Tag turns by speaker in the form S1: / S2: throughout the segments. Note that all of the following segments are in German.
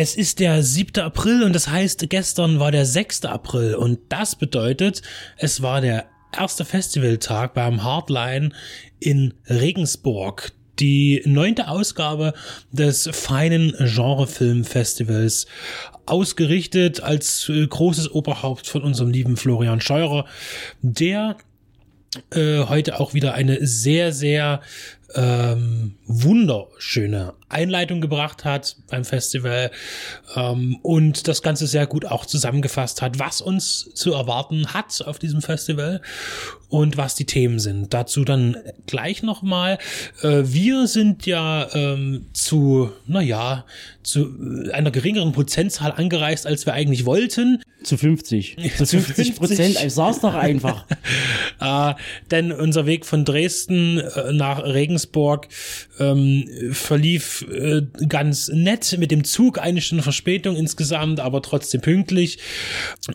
S1: Es ist der 7. April und das heißt, gestern war der 6. April und das bedeutet, es war der erste Festivaltag beim Hardline in Regensburg. Die neunte Ausgabe des feinen Genrefilmfestivals, ausgerichtet als äh, großes Oberhaupt von unserem lieben Florian Scheurer, der äh, heute auch wieder eine sehr, sehr ähm, wunderschöne Einleitung gebracht hat beim Festival ähm, und das Ganze sehr gut auch zusammengefasst hat, was uns zu erwarten hat auf diesem Festival und was die Themen sind. Dazu dann gleich nochmal. Äh, wir sind ja ähm, zu, naja, zu einer geringeren Prozentzahl angereist, als wir eigentlich wollten.
S2: Zu 50. Zu 50 Prozent. Ich sag's doch einfach.
S1: äh, denn unser Weg von Dresden äh, nach Regensburg ähm, verlief äh, ganz nett mit dem Zug, eine Stunde Verspätung insgesamt, aber trotzdem pünktlich.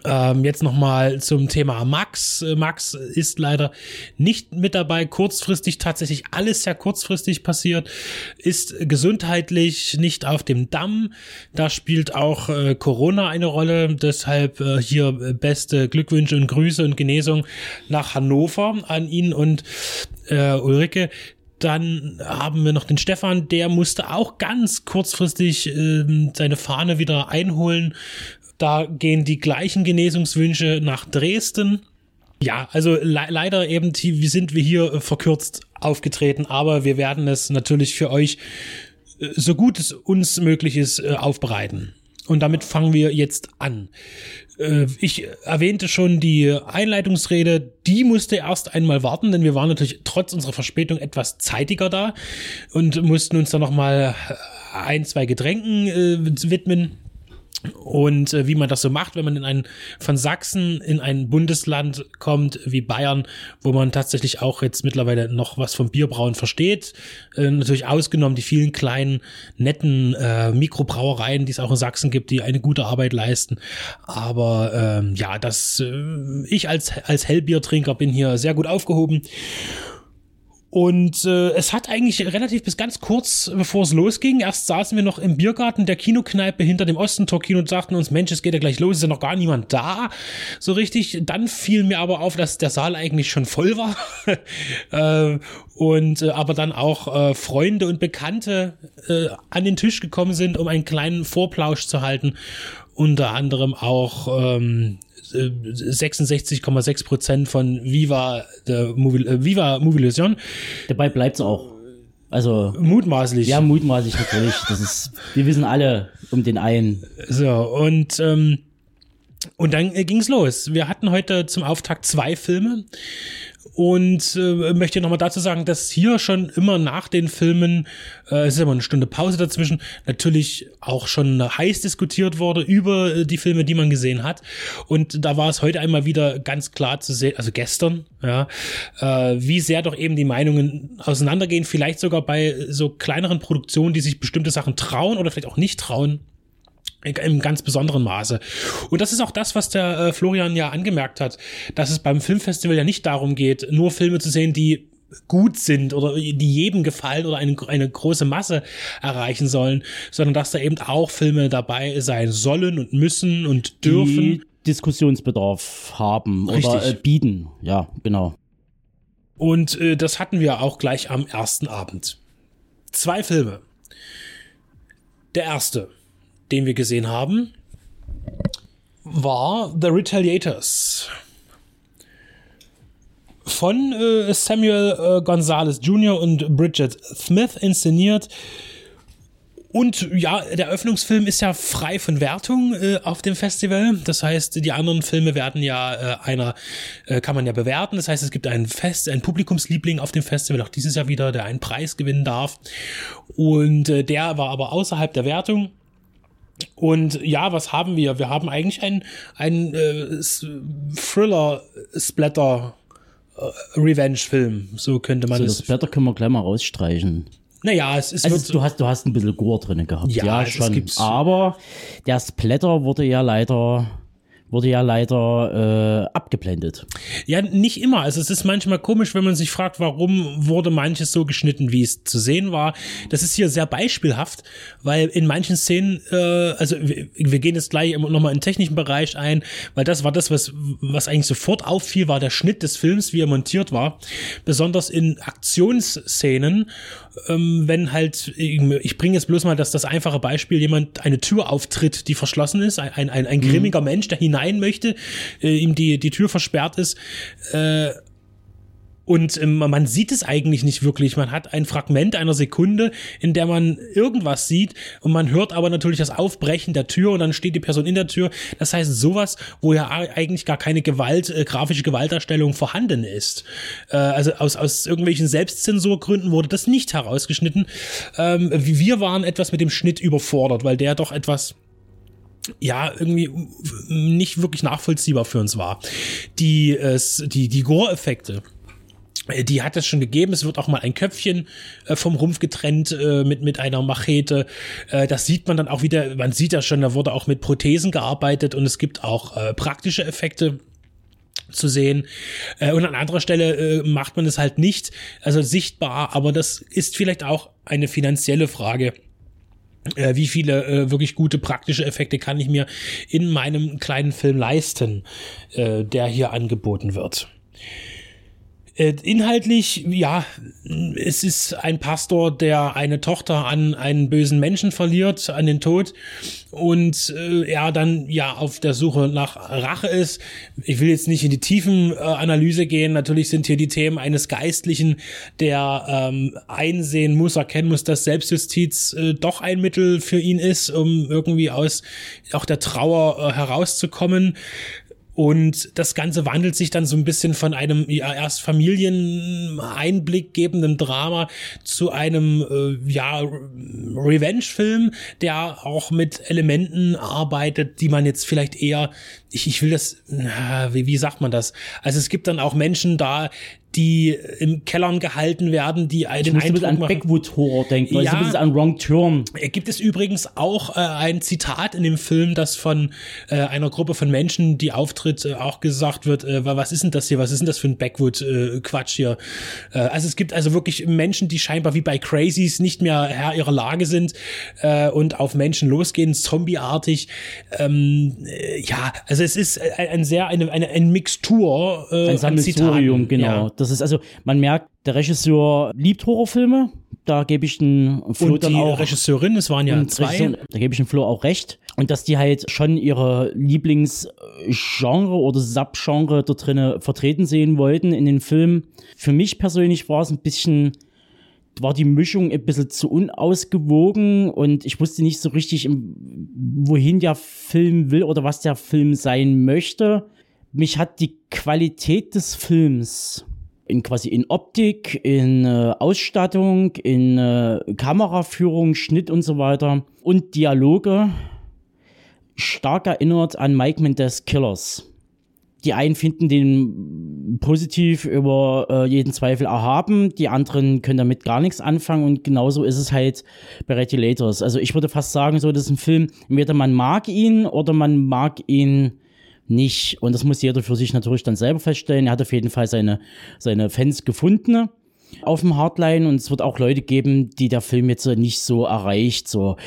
S1: Ähm, jetzt nochmal zum Thema Max. Äh, Max ist leider nicht mit dabei, kurzfristig tatsächlich alles sehr kurzfristig passiert, ist gesundheitlich nicht auf dem Damm. Da spielt auch äh, Corona eine Rolle, deshalb äh, hier beste Glückwünsche und Grüße und Genesung nach Hannover an ihn und äh, Ulrike. Dann haben wir noch den Stefan, der musste auch ganz kurzfristig äh, seine Fahne wieder einholen. Da gehen die gleichen Genesungswünsche nach Dresden. Ja, also le leider eben wie sind wir hier verkürzt aufgetreten, aber wir werden es natürlich für euch äh, so gut es uns möglich ist äh, aufbereiten. Und damit fangen wir jetzt an. Äh, ich erwähnte schon die Einleitungsrede, die musste erst einmal warten, denn wir waren natürlich trotz unserer Verspätung etwas zeitiger da und mussten uns dann nochmal ein, zwei Getränken äh, widmen. Und äh, wie man das so macht, wenn man in ein, von Sachsen in ein Bundesland kommt wie Bayern, wo man tatsächlich auch jetzt mittlerweile noch was vom Bierbrauen versteht. Äh, natürlich ausgenommen die vielen kleinen, netten äh, Mikrobrauereien, die es auch in Sachsen gibt, die eine gute Arbeit leisten. Aber ähm, ja, das äh, ich als, als Hellbiertrinker bin hier sehr gut aufgehoben. Und äh, es hat eigentlich relativ bis ganz kurz, bevor es losging, erst saßen wir noch im Biergarten der Kinokneipe hinter dem Ostentor-Kino und sagten uns, Mensch, es geht ja gleich los, ist ja noch gar niemand da, so richtig. Dann fiel mir aber auf, dass der Saal eigentlich schon voll war. äh, und äh, aber dann auch äh, Freunde und Bekannte äh, an den Tisch gekommen sind, um einen kleinen Vorplausch zu halten. Unter anderem auch ähm, 66,6 Prozent von Viva, der Movie, äh, Viva Movilusion.
S2: Dabei bleibt's auch. Also
S1: mutmaßlich.
S2: Ja, mutmaßlich natürlich. Das ist, wir wissen alle um den einen.
S1: So und ähm, und dann äh, ging's los. Wir hatten heute zum Auftakt zwei Filme und äh, möchte nochmal dazu sagen, dass hier schon immer nach den Filmen, äh, es ist immer eine Stunde Pause dazwischen, natürlich auch schon heiß diskutiert wurde über äh, die Filme, die man gesehen hat. Und da war es heute einmal wieder ganz klar zu sehen, also gestern, ja, äh, wie sehr doch eben die Meinungen auseinandergehen, vielleicht sogar bei so kleineren Produktionen, die sich bestimmte Sachen trauen oder vielleicht auch nicht trauen im ganz besonderen Maße. Und das ist auch das, was der äh, Florian ja angemerkt hat, dass es beim Filmfestival ja nicht darum geht, nur Filme zu sehen, die gut sind oder die jedem gefallen oder eine, eine große Masse erreichen sollen, sondern dass da eben auch Filme dabei sein sollen und müssen und dürfen. Die
S2: Diskussionsbedarf haben Richtig. oder äh, bieten. Ja, genau.
S1: Und äh, das hatten wir auch gleich am ersten Abend. Zwei Filme. Der erste den wir gesehen haben, war The Retaliators von äh, Samuel äh, Gonzalez Jr. und Bridget Smith inszeniert und ja, der Eröffnungsfilm ist ja frei von Wertung äh, auf dem Festival. Das heißt, die anderen Filme werden ja äh, einer, äh, kann man ja bewerten. Das heißt, es gibt einen Fest, einen Publikumsliebling auf dem Festival, auch dieses Jahr wieder, der einen Preis gewinnen darf. Und äh, der war aber außerhalb der Wertung. Und ja, was haben wir? Wir haben eigentlich ein, ein äh, Thriller-Splatter äh, so könnte man so,
S2: das. Splatter können wir gleich mal rausstreichen.
S1: Naja, es ist.
S2: Also du hast, du hast ein bisschen Gore drin gehabt. Ja, ja schon. Aber der Splatter wurde ja leider wurde ja leider äh, abgeblendet.
S1: Ja, nicht immer. Also es ist manchmal komisch, wenn man sich fragt, warum wurde manches so geschnitten, wie es zu sehen war. Das ist hier sehr beispielhaft, weil in manchen Szenen, äh, also wir, wir gehen jetzt gleich nochmal in den technischen Bereich ein, weil das war das, was, was eigentlich sofort auffiel, war der Schnitt des Films, wie er montiert war. Besonders in Aktionsszenen ähm, wenn halt, ich bringe jetzt bloß mal das, das einfache Beispiel, jemand eine Tür auftritt, die verschlossen ist, ein, ein, ein grimmiger mhm. Mensch, der hinein möchte, äh, ihm die, die Tür versperrt ist, äh, und ähm, man sieht es eigentlich nicht wirklich. Man hat ein Fragment einer Sekunde, in der man irgendwas sieht und man hört aber natürlich das Aufbrechen der Tür und dann steht die Person in der Tür. Das heißt, sowas, wo ja eigentlich gar keine Gewalt, äh, grafische Gewaltdarstellung vorhanden ist. Äh, also aus, aus irgendwelchen Selbstzensurgründen wurde das nicht herausgeschnitten. Ähm, wir waren etwas mit dem Schnitt überfordert, weil der doch etwas ja, irgendwie nicht wirklich nachvollziehbar für uns war. Die, äh, die, die Gore-Effekte, die hat es schon gegeben. Es wird auch mal ein Köpfchen äh, vom Rumpf getrennt äh, mit, mit einer Machete. Äh, das sieht man dann auch wieder. Man sieht ja schon, da wurde auch mit Prothesen gearbeitet und es gibt auch äh, praktische Effekte zu sehen. Äh, und an anderer Stelle macht man es halt nicht, also sichtbar, aber das ist vielleicht auch eine finanzielle Frage. wie viele wirklich gute praktische Effekte kann ich mir in meinem kleinen Film leisten, der hier angeboten wird? Äh, inhaltlich, ja, es ist ein Pastor, der eine Tochter an einen bösen Menschen verliert, an den Tod und äh, er dann ja auf der Suche nach Rache ist. Ich will jetzt nicht in die tiefen äh, Analyse gehen. Natürlich sind hier die Themen eines Geistlichen, der ähm, einsehen muss, erkennen muss, dass Selbstjustiz äh, doch ein Mittel für ihn ist, um irgendwie aus auch der Trauer äh, herauszukommen. Und das Ganze wandelt sich dann so ein bisschen von einem ja, erst Familieneinblick gebenden Drama zu einem äh, ja Revenge-Film, der auch mit Elementen arbeitet, die man jetzt vielleicht eher, ich, ich will das, wie, wie sagt man das? Also es gibt dann auch Menschen da, die im Kellern gehalten werden, die
S2: einen ich Eindruck an Backwood Horror denken,
S1: ja, also an Wrong Turn. Gibt es übrigens auch äh, ein Zitat in dem Film, das von äh, einer Gruppe von Menschen, die auftritt, äh, auch gesagt wird, äh, was ist denn das hier, was ist denn das für ein Backwood äh, Quatsch hier? Äh, also es gibt also wirklich Menschen, die scheinbar wie bei Crazies nicht mehr Herr ihrer Lage sind äh, und auf Menschen losgehen, zombieartig. Ähm, äh, ja, also es ist ein, ein sehr eine, eine, ein Mixtur
S2: äh, ein Sammelsurium, genau. Ja. Das ist also, man merkt, der Regisseur liebt Horrorfilme. Da gebe ich den
S1: Flo und dann die auch. Regisseurin, es waren ja zwei.
S2: Da gebe ich den Flo auch recht. Und dass die halt schon ihre Lieblingsgenre oder Subgenre da drinnen vertreten sehen wollten in den Filmen. Für mich persönlich war es ein bisschen war die Mischung ein bisschen zu unausgewogen und ich wusste nicht so richtig, wohin der Film will oder was der Film sein möchte. Mich hat die Qualität des Films in quasi in Optik, in äh, Ausstattung, in äh, Kameraführung, Schnitt und so weiter und Dialoge stark erinnert an Mike Mendes Killers. Die einen finden den positiv über äh, jeden Zweifel erhaben, die anderen können damit gar nichts anfangen und genauso ist es halt bei Regulators. Also ich würde fast sagen, so das ist ein Film, entweder man mag ihn oder man mag ihn nicht. Und das muss jeder für sich natürlich dann selber feststellen. Er hat auf jeden Fall seine, seine Fans gefunden auf dem Hardline und es wird auch Leute geben, die der Film jetzt nicht so erreicht. So.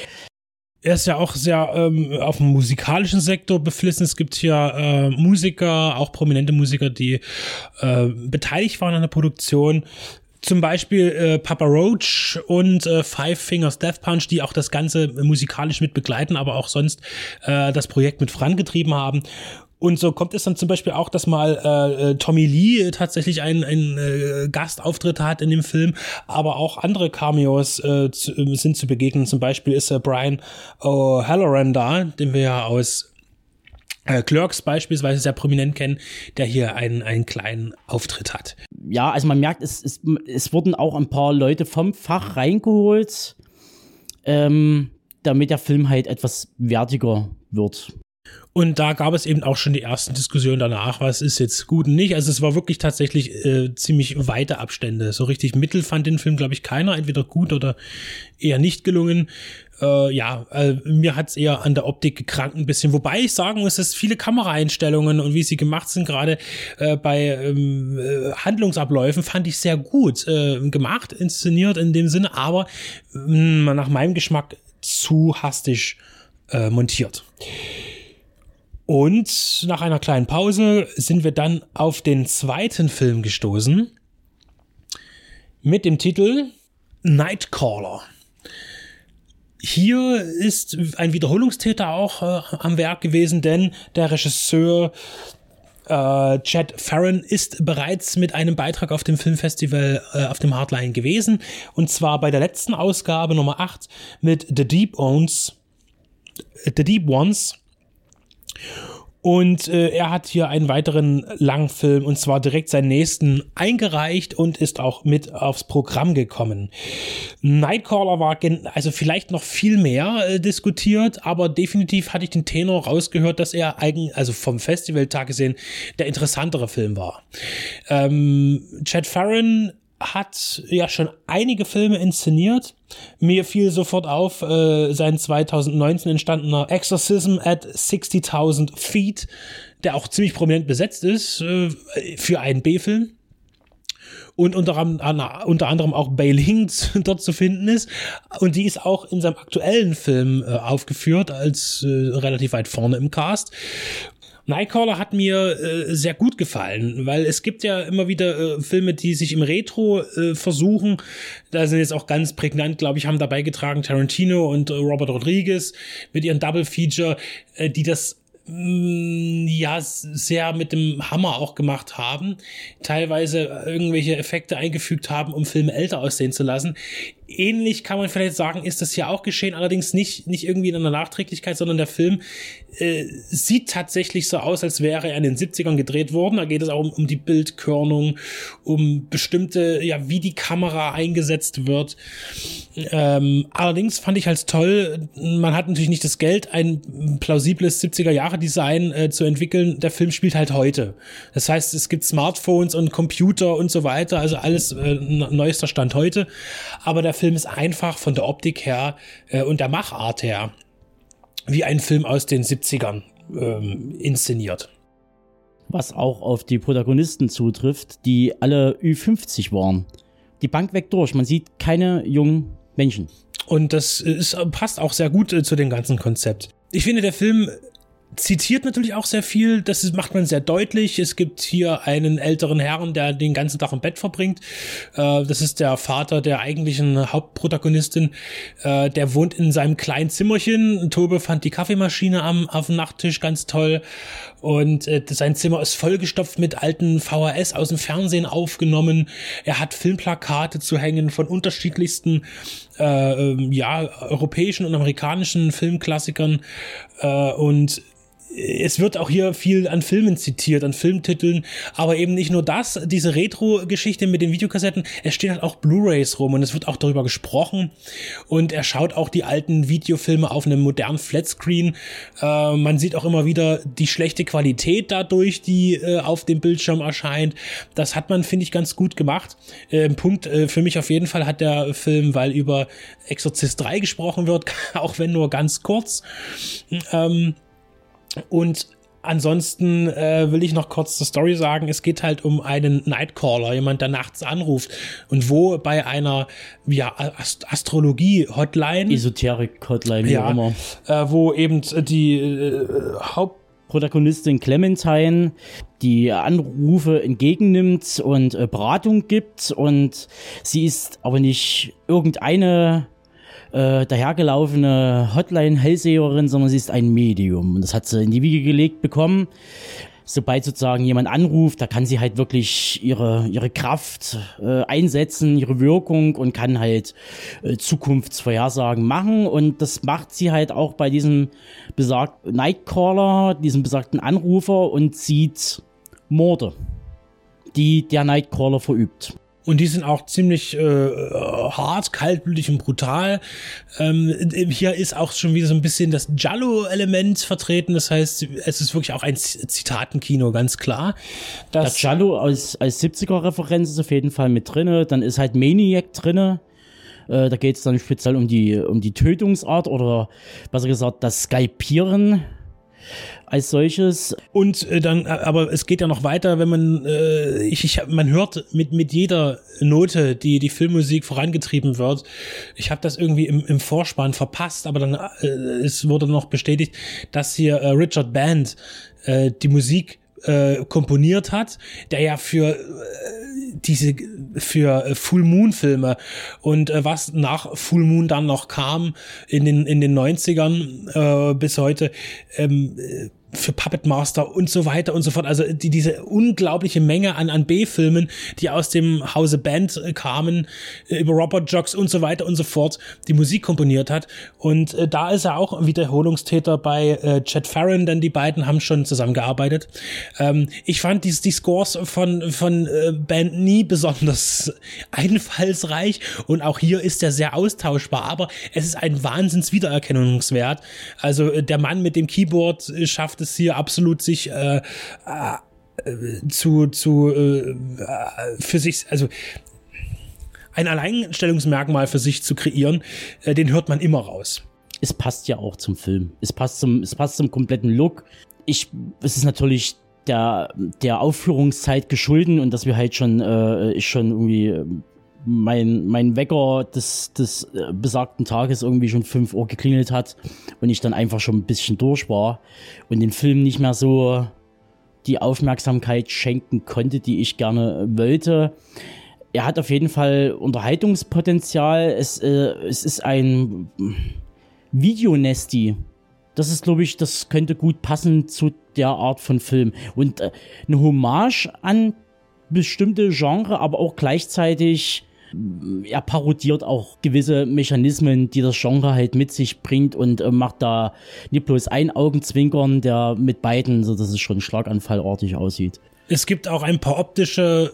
S1: Er ist ja auch sehr ähm, auf dem musikalischen Sektor beflissen. Es gibt hier äh, Musiker, auch prominente Musiker, die äh, beteiligt waren an der Produktion zum Beispiel äh, Papa Roach und äh, Five Fingers Death Punch, die auch das Ganze musikalisch mit begleiten, aber auch sonst äh, das Projekt mit vorangetrieben haben. Und so kommt es dann zum Beispiel auch, dass mal äh, äh Tommy Lee tatsächlich einen, einen äh, Gastauftritt hat in dem Film, aber auch andere Cameos äh, zu, äh, sind zu begegnen. Zum Beispiel ist äh, Brian O'Halloran da, den wir ja aus äh, Clerks beispielsweise sehr prominent kennen, der hier einen, einen kleinen Auftritt hat.
S2: Ja, also man merkt, es, es, es wurden auch ein paar Leute vom Fach reingeholt, ähm, damit der Film halt etwas wertiger wird.
S1: Und da gab es eben auch schon die ersten Diskussionen danach, was ist jetzt gut und nicht. Also es war wirklich tatsächlich äh, ziemlich weite Abstände. So richtig mittel fand den Film, glaube ich, keiner. Entweder gut oder eher nicht gelungen. Äh, ja, äh, mir hat's eher an der Optik gekrankt ein bisschen. Wobei ich sagen muss, dass viele Kameraeinstellungen und wie sie gemacht sind, gerade äh, bei ähm, äh, Handlungsabläufen, fand ich sehr gut äh, gemacht, inszeniert in dem Sinne, aber mh, nach meinem Geschmack zu hastig äh, montiert. Und nach einer kleinen Pause sind wir dann auf den zweiten Film gestoßen mit dem Titel Nightcaller. Hier ist ein Wiederholungstäter auch äh, am Werk gewesen, denn der Regisseur äh, Chad Farron ist bereits mit einem Beitrag auf dem Filmfestival äh, auf dem Hardline gewesen. Und zwar bei der letzten Ausgabe Nummer 8 mit The Deep Owns, The Deep Ones. Und äh, er hat hier einen weiteren Langfilm und zwar direkt seinen nächsten eingereicht und ist auch mit aufs Programm gekommen. Nightcaller war also vielleicht noch viel mehr äh, diskutiert, aber definitiv hatte ich den Tenor rausgehört, dass er eigen, also vom Festivaltag gesehen, der interessantere Film war. Ähm, Chad Farron hat ja schon einige Filme inszeniert. Mir fiel sofort auf äh, sein 2019 entstandener Exorcism at 60.000 Feet, der auch ziemlich prominent besetzt ist äh, für einen B-Film. Und unter, unter anderem auch Hinks dort zu finden ist. Und die ist auch in seinem aktuellen Film äh, aufgeführt, als äh, relativ weit vorne im Cast. Nightcrawler hat mir äh, sehr gut gefallen, weil es gibt ja immer wieder äh, Filme, die sich im Retro äh, versuchen. Da sind jetzt auch ganz prägnant, glaube ich, haben dabei getragen Tarantino und äh, Robert Rodriguez mit ihren Double Feature, äh, die das mm, ja sehr mit dem Hammer auch gemacht haben, teilweise irgendwelche Effekte eingefügt haben, um Filme älter aussehen zu lassen ähnlich kann man vielleicht sagen, ist das hier auch geschehen, allerdings nicht, nicht irgendwie in einer Nachträglichkeit, sondern der Film äh, sieht tatsächlich so aus, als wäre er in den 70ern gedreht worden. Da geht es auch um, um die Bildkörnung, um bestimmte, ja, wie die Kamera eingesetzt wird. Ähm, allerdings fand ich halt toll, man hat natürlich nicht das Geld, ein plausibles 70er-Jahre-Design äh, zu entwickeln. Der Film spielt halt heute. Das heißt, es gibt Smartphones und Computer und so weiter, also alles äh, neuester Stand heute. Aber der Film ist einfach von der Optik her äh, und der Machart her wie ein Film aus den 70ern ähm, inszeniert.
S2: Was auch auf die Protagonisten zutrifft, die alle Ü50 waren. Die Bank weg durch, man sieht keine jungen Menschen.
S1: Und das ist, passt auch sehr gut äh, zu dem ganzen Konzept. Ich finde, der Film zitiert natürlich auch sehr viel, das macht man sehr deutlich. Es gibt hier einen älteren Herrn, der den ganzen Tag im Bett verbringt. Äh, das ist der Vater der eigentlichen Hauptprotagonistin. Äh, der wohnt in seinem kleinen Zimmerchen. Tobe fand die Kaffeemaschine am auf dem Nachttisch ganz toll und äh, sein Zimmer ist vollgestopft mit alten VHS aus dem Fernsehen aufgenommen. Er hat Filmplakate zu hängen von unterschiedlichsten äh, ähm, ja europäischen und amerikanischen Filmklassikern äh, und es wird auch hier viel an Filmen zitiert, an Filmtiteln, aber eben nicht nur das, diese Retro-Geschichte mit den Videokassetten, es stehen halt auch Blu-rays rum und es wird auch darüber gesprochen und er schaut auch die alten Videofilme auf einem modernen Flatscreen. Äh, man sieht auch immer wieder die schlechte Qualität dadurch, die äh, auf dem Bildschirm erscheint. Das hat man, finde ich, ganz gut gemacht. Äh, Punkt für mich auf jeden Fall hat der Film, weil über Exorzist 3 gesprochen wird, auch wenn nur ganz kurz. Ähm, und Ansonsten äh, will ich noch kurz zur Story sagen. Es geht halt um einen Nightcaller, jemand, der nachts anruft. Und wo? Bei einer ja, Ast Astrologie-Hotline,
S2: Esoterik-Hotline, wie
S1: ja, immer, äh, wo eben die äh, Hauptprotagonistin Clementine die Anrufe entgegennimmt und äh, Beratung gibt. Und sie ist aber nicht irgendeine äh, dahergelaufene Hotline-Hellseherin, sondern sie ist ein Medium. Und das hat sie in die Wiege gelegt bekommen. Sobald sozusagen jemand anruft, da kann sie halt wirklich ihre, ihre Kraft äh, einsetzen, ihre Wirkung und kann halt äh, Zukunftsvorhersagen machen. Und das macht sie halt auch bei diesem besagten Nightcaller, diesem besagten Anrufer und sieht Morde, die der Nightcaller verübt. Und die sind auch ziemlich äh, hart, kaltblütig und brutal. Ähm, hier ist auch schon wieder so ein bisschen das Giallo-Element vertreten. Das heißt, es ist wirklich auch ein Zitatenkino, ganz klar.
S2: Das Der Giallo als, als 70er-Referenz ist auf jeden Fall mit drinne. Dann ist halt Maniac drinne. Äh, da geht es dann speziell um die, um die Tötungsart oder besser gesagt das Skalpieren als solches.
S1: Und äh, dann, äh, aber es geht ja noch weiter, wenn man, äh, ich, ich, man hört mit, mit jeder Note, die die Filmmusik vorangetrieben wird. Ich habe das irgendwie im, im Vorspann verpasst, aber dann äh, es wurde noch bestätigt, dass hier äh, Richard Band äh, die Musik äh, komponiert hat, der ja für äh, diese für äh, Full Moon Filme. Und äh, was nach Full Moon dann noch kam in den in den 90ern äh, bis heute ähm, äh, für Puppet Master und so weiter und so fort. Also die, diese unglaubliche Menge an, an B-Filmen, die aus dem Hause Band äh, kamen, äh, über Robert Jocks und so weiter und so fort, die Musik komponiert hat. Und äh, da ist er auch Wiederholungstäter bei äh, Chad Farron, denn die beiden haben schon zusammengearbeitet. Ähm, ich fand die, die Scores von, von äh, Band nie besonders einfallsreich und auch hier ist er sehr austauschbar, aber es ist ein Wahnsinns Wiedererkennungswert. Also äh, der Mann mit dem Keyboard äh, schafft es hier absolut sich äh, äh, zu, zu äh, für sich, also ein Alleinstellungsmerkmal für sich zu kreieren, äh, den hört man immer raus.
S2: Es passt ja auch zum Film. Es passt zum, es passt zum kompletten Look. Ich, es ist natürlich der, der Aufführungszeit geschulden und dass wir halt schon, äh, schon irgendwie ähm, mein, mein Wecker des, des äh, besagten Tages irgendwie schon 5 Uhr geklingelt hat und ich dann einfach schon ein bisschen durch war und den Film nicht mehr so die Aufmerksamkeit schenken konnte, die ich gerne wollte. Er hat auf jeden Fall Unterhaltungspotenzial. Es, äh, es ist ein Videonesti. Das ist, glaube ich, das könnte gut passen zu der Art von Film. Und äh, eine Hommage an bestimmte Genre, aber auch gleichzeitig er parodiert auch gewisse Mechanismen, die das Genre halt mit sich bringt und äh, macht da nicht bloß ein Augenzwinkern, der mit beiden, so dass es schon schlaganfallartig aussieht.
S1: Es gibt auch ein paar optische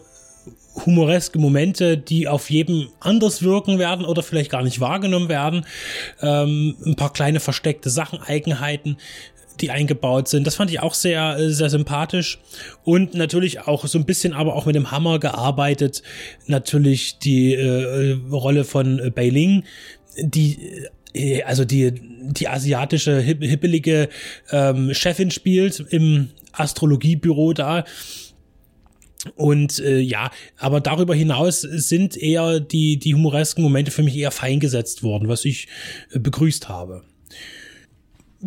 S1: humoreske Momente, die auf jedem anders wirken werden oder vielleicht gar nicht wahrgenommen werden. Ähm, ein paar kleine versteckte Sachen, Eigenheiten, die eingebaut sind. Das fand ich auch sehr, äh, sehr sympathisch. Und natürlich auch so ein bisschen aber auch mit dem Hammer gearbeitet. Natürlich die äh, Rolle von äh, Beiling, die äh, also die, die asiatische, hippelige ähm, Chefin spielt im Astrologiebüro da. Und äh, ja, aber darüber hinaus sind eher die, die humoresken Momente für mich eher fein gesetzt worden, was ich äh, begrüßt habe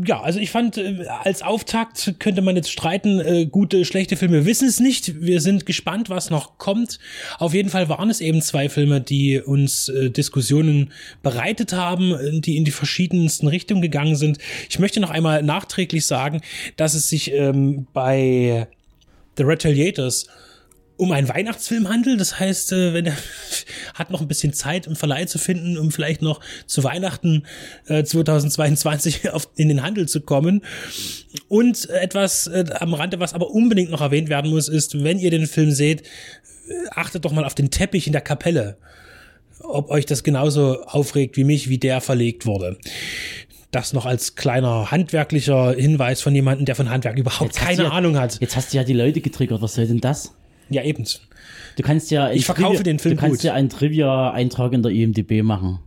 S1: ja, also ich fand, äh, als Auftakt könnte man jetzt streiten, äh, gute, schlechte Filme wissen es nicht. Wir sind gespannt, was noch kommt. Auf jeden Fall waren es eben zwei Filme, die uns äh, Diskussionen bereitet haben, äh, die in die verschiedensten Richtungen gegangen sind. Ich möchte noch einmal nachträglich sagen, dass es sich ähm, bei The Retaliators um einen Weihnachtsfilm handelt. Das heißt, äh, wenn er hat noch ein bisschen Zeit im Verleih zu finden, um vielleicht noch zu Weihnachten äh, 2022 auf, in den Handel zu kommen. Und etwas äh, am Rande, was aber unbedingt noch erwähnt werden muss, ist, wenn ihr den Film seht, äh, achtet doch mal auf den Teppich in der Kapelle. Ob euch das genauso aufregt wie mich, wie der verlegt wurde. Das noch als kleiner handwerklicher Hinweis von jemandem, der von Handwerk überhaupt keine
S2: ja,
S1: Ahnung hat.
S2: Jetzt hast du ja die Leute getriggert. Was soll denn das?
S1: Ja, eben.
S2: Du kannst ja.
S1: Ich, verkaufe Trivia, den Film
S2: Du kannst
S1: gut.
S2: ja einen Trivia-Eintrag in der IMDb machen.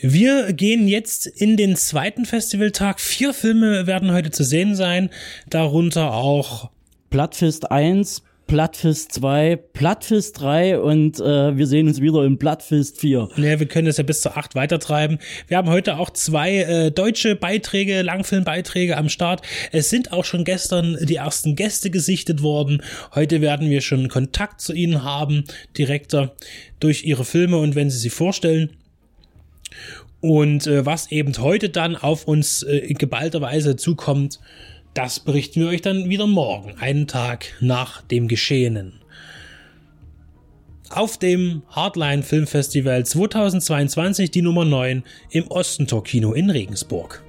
S1: Wir gehen jetzt in den zweiten Festivaltag. Vier Filme werden heute zu sehen sein, darunter auch
S2: Bloodfist 1, Bloodfist 2, Bloodfist 3 und äh, wir sehen uns wieder im Bloodfist 4.
S1: Ja, wir können das ja bis zu 8 weitertreiben. Wir haben heute auch zwei äh, deutsche Beiträge, Langfilmbeiträge am Start. Es sind auch schon gestern die ersten Gäste gesichtet worden. Heute werden wir schon Kontakt zu ihnen haben, direkter durch ihre Filme und wenn sie sie vorstellen. Und äh, was eben heute dann auf uns äh, in geballter Weise zukommt, das berichten wir euch dann wieder morgen, einen Tag nach dem Geschehenen. Auf dem Hardline Filmfestival 2022 die Nummer 9 im Ostentor Kino in Regensburg.